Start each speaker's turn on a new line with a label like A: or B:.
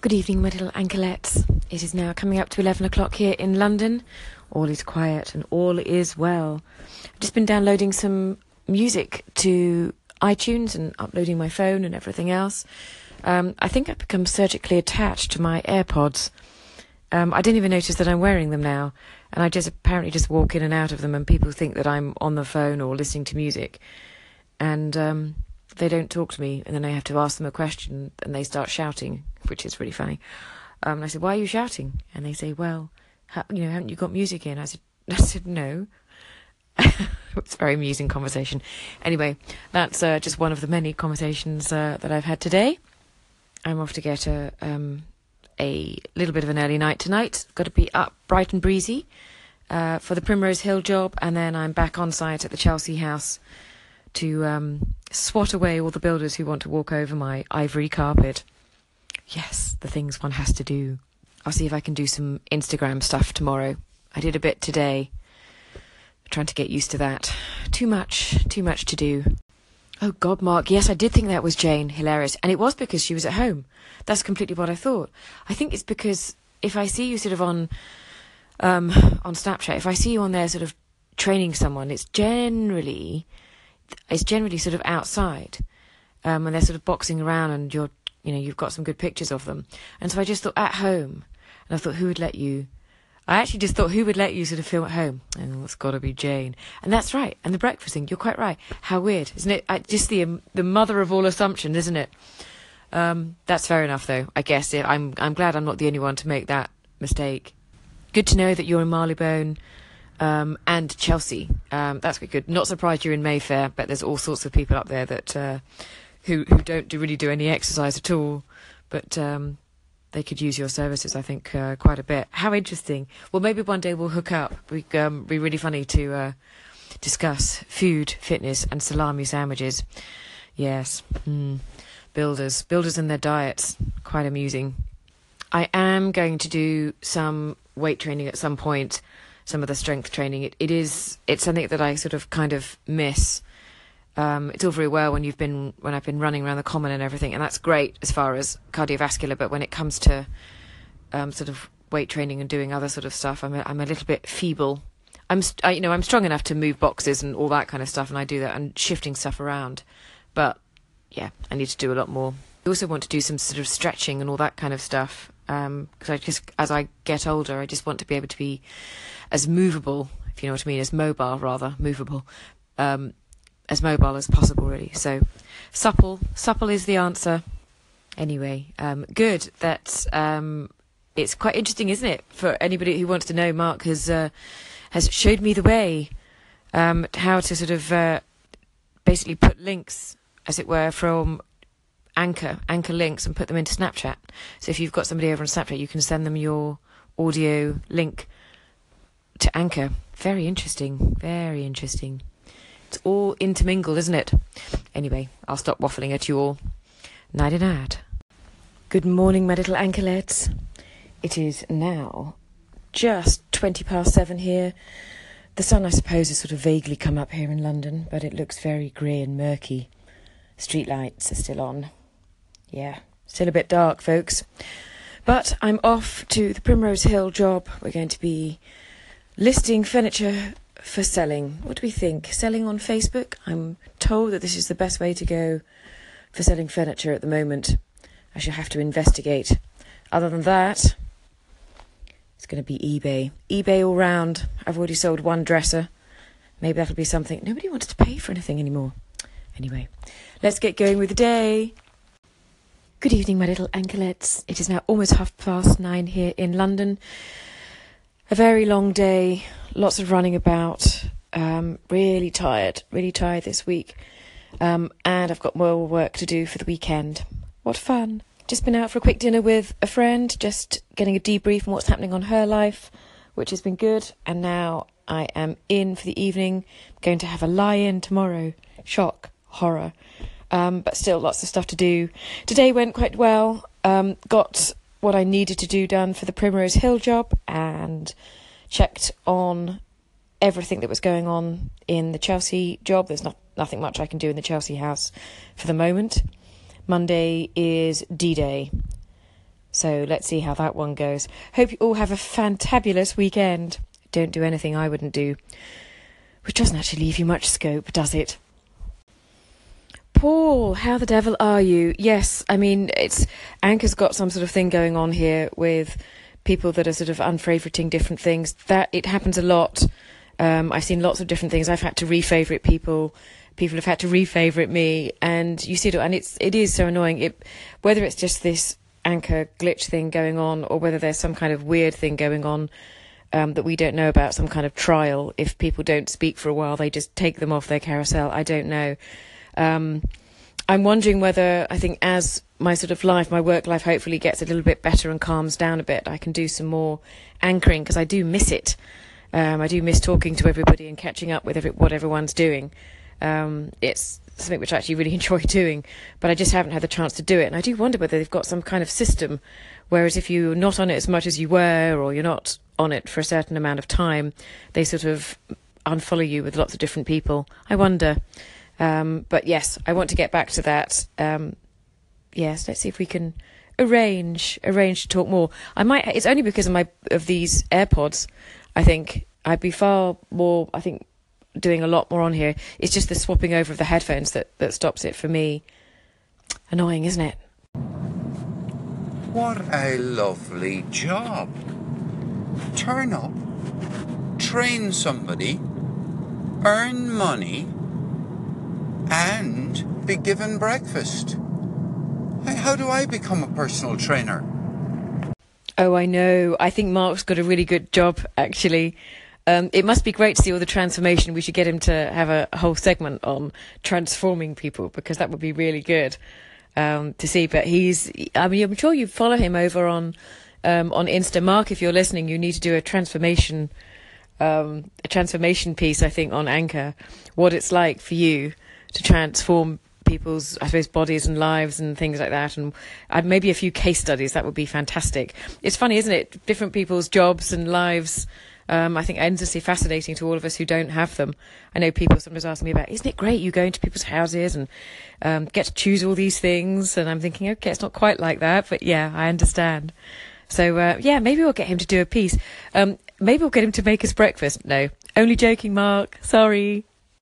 A: Good evening, my little anklets. It is now coming up to 11 o'clock here in London. All is quiet and all is well. I've just been downloading some music to iTunes and uploading my phone and everything else. Um, I think I've become surgically attached to my AirPods. Um, I didn't even notice that I'm wearing them now, and I just apparently just walk in and out of them, and people think that I'm on the phone or listening to music, and um, they don't talk to me, and then I have to ask them a question, and they start shouting, which is really funny. Um, and I said, "Why are you shouting?" And they say, "Well, ha- you know, haven't you got music in?" I said, "I said no." it's a very amusing conversation. Anyway, that's uh, just one of the many conversations uh, that I've had today. I'm off to get a um, a little bit of an early night tonight. Got to be up bright and breezy uh, for the Primrose Hill job, and then I'm back on site at the Chelsea House to um, swat away all the builders who want to walk over my ivory carpet. Yes, the things one has to do. I'll see if I can do some Instagram stuff tomorrow. I did a bit today. trying to get used to that. Too much, too much to do. Oh God, Mark, yes, I did think that was Jane. Hilarious. And it was because she was at home. That's completely what I thought. I think it's because if I see you sort of on um, on Snapchat, if I see you on there sort of training someone, it's generally it's generally sort of outside. Um, and they're sort of boxing around and you're you know, you've got some good pictures of them. And so I just thought at home and I thought who would let you I actually just thought, who would let you sort of film at home? And it's got to be Jane. And that's right. And the breakfast thing, you're quite right. How weird, isn't it? I, just the um, the mother of all assumptions, isn't it? Um, that's fair enough, though. I guess I'm I'm glad I'm not the only one to make that mistake. Good to know that you're in Marylebone um, and Chelsea. Um, that's good. Not surprised you're in Mayfair, but there's all sorts of people up there that uh, who who don't do, really do any exercise at all. But um, they could use your services, I think, uh, quite a bit. How interesting. Well, maybe one day we'll hook up. We um, be really funny to uh, discuss food, fitness, and salami sandwiches. Yes, mm. builders, builders and their diets, quite amusing. I am going to do some weight training at some point, some of the strength training. It, it is it's something that I sort of kind of miss. Um, it's all very well when you've been when I've been running around the common and everything, and that's great as far as cardiovascular. But when it comes to um, sort of weight training and doing other sort of stuff, I'm a, I'm a little bit feeble. I'm I, you know I'm strong enough to move boxes and all that kind of stuff, and I do that and shifting stuff around. But yeah, I need to do a lot more. I also want to do some sort of stretching and all that kind of stuff because um, I just as I get older, I just want to be able to be as movable, if you know what I mean, as mobile rather movable. Um, as mobile as possible, really. So, supple, supple is the answer. Anyway, um, good. That um, it's quite interesting, isn't it? For anybody who wants to know, Mark has uh, has showed me the way um, how to sort of uh, basically put links, as it were, from Anchor, Anchor links, and put them into Snapchat. So if you've got somebody over on Snapchat, you can send them your audio link to Anchor. Very interesting. Very interesting. It's all intermingled, isn't it? Anyway, I'll stop waffling at you all. Nighty night. Good morning, my little anklets. It is now just 20 past seven here. The sun, I suppose, has sort of vaguely come up here in London, but it looks very grey and murky. Street lights are still on. Yeah, still a bit dark, folks. But I'm off to the Primrose Hill job. We're going to be listing furniture for selling. What do we think? Selling on Facebook? I'm told that this is the best way to go for selling furniture at the moment. I shall have to investigate. Other than that, it's going to be eBay. eBay all round. I've already sold one dresser. Maybe that'll be something. Nobody wants to pay for anything anymore. Anyway, let's get going with the day. Good evening, my little anklets. It is now almost half past nine here in London. A very long day, lots of running about. Um, really tired, really tired this week. Um, and I've got more work to do for the weekend. What fun! Just been out for a quick dinner with a friend, just getting a debrief on what's happening on her life, which has been good. And now I am in for the evening. I'm going to have a lie in tomorrow. Shock, horror. Um, but still, lots of stuff to do. Today went quite well. Um, got what I needed to do done for the Primrose Hill job and checked on everything that was going on in the Chelsea job. There's not nothing much I can do in the Chelsea house for the moment. Monday is D Day. So let's see how that one goes. Hope you all have a fantabulous weekend. Don't do anything I wouldn't do, which doesn't actually leave you much scope, does it? Paul, how the devil are you? Yes, I mean, it's Anchor's got some sort of thing going on here with people that are sort of unfavoriting different things. That it happens a lot. Um, I've seen lots of different things. I've had to refavorite people. People have had to refavorite me, and you see it, and it's it is so annoying. It whether it's just this anchor glitch thing going on, or whether there's some kind of weird thing going on um, that we don't know about, some kind of trial. If people don't speak for a while, they just take them off their carousel. I don't know. Um, I'm wondering whether I think as my sort of life, my work life, hopefully gets a little bit better and calms down a bit, I can do some more anchoring because I do miss it. Um, I do miss talking to everybody and catching up with every, what everyone's doing. Um, it's something which I actually really enjoy doing, but I just haven't had the chance to do it. And I do wonder whether they've got some kind of system, whereas if you're not on it as much as you were, or you're not on it for a certain amount of time, they sort of unfollow you with lots of different people. I wonder. Um, but yes, I want to get back to that. Um, yes, let's see if we can arrange arrange to talk more. I might. It's only because of my of these AirPods. I think I'd be far more. I think doing a lot more on here. It's just the swapping over of the headphones that that stops it for me. Annoying, isn't it?
B: What a lovely job. Turn up, train somebody, earn money and be given breakfast. How do I become a personal trainer?
A: Oh, I know. I think Mark's got a really good job, actually. Um, it must be great to see all the transformation. We should get him to have a whole segment on transforming people because that would be really good um, to see. But he's, I mean, I'm sure you follow him over on um, on Insta. Mark, if you're listening, you need to do a transformation um, a transformation piece. I think on Anchor, what it's like for you to transform people's, I suppose, bodies and lives and things like that. And uh, maybe a few case studies. That would be fantastic. It's funny, isn't it? Different people's jobs and lives. Um, I think endlessly fascinating to all of us who don't have them. I know people sometimes ask me about, isn't it great you go into people's houses and um, get to choose all these things? And I'm thinking, okay, it's not quite like that, but yeah, I understand. So uh, yeah, maybe we'll get him to do a piece. Um, maybe we'll get him to make us breakfast. No, only joking, Mark. Sorry.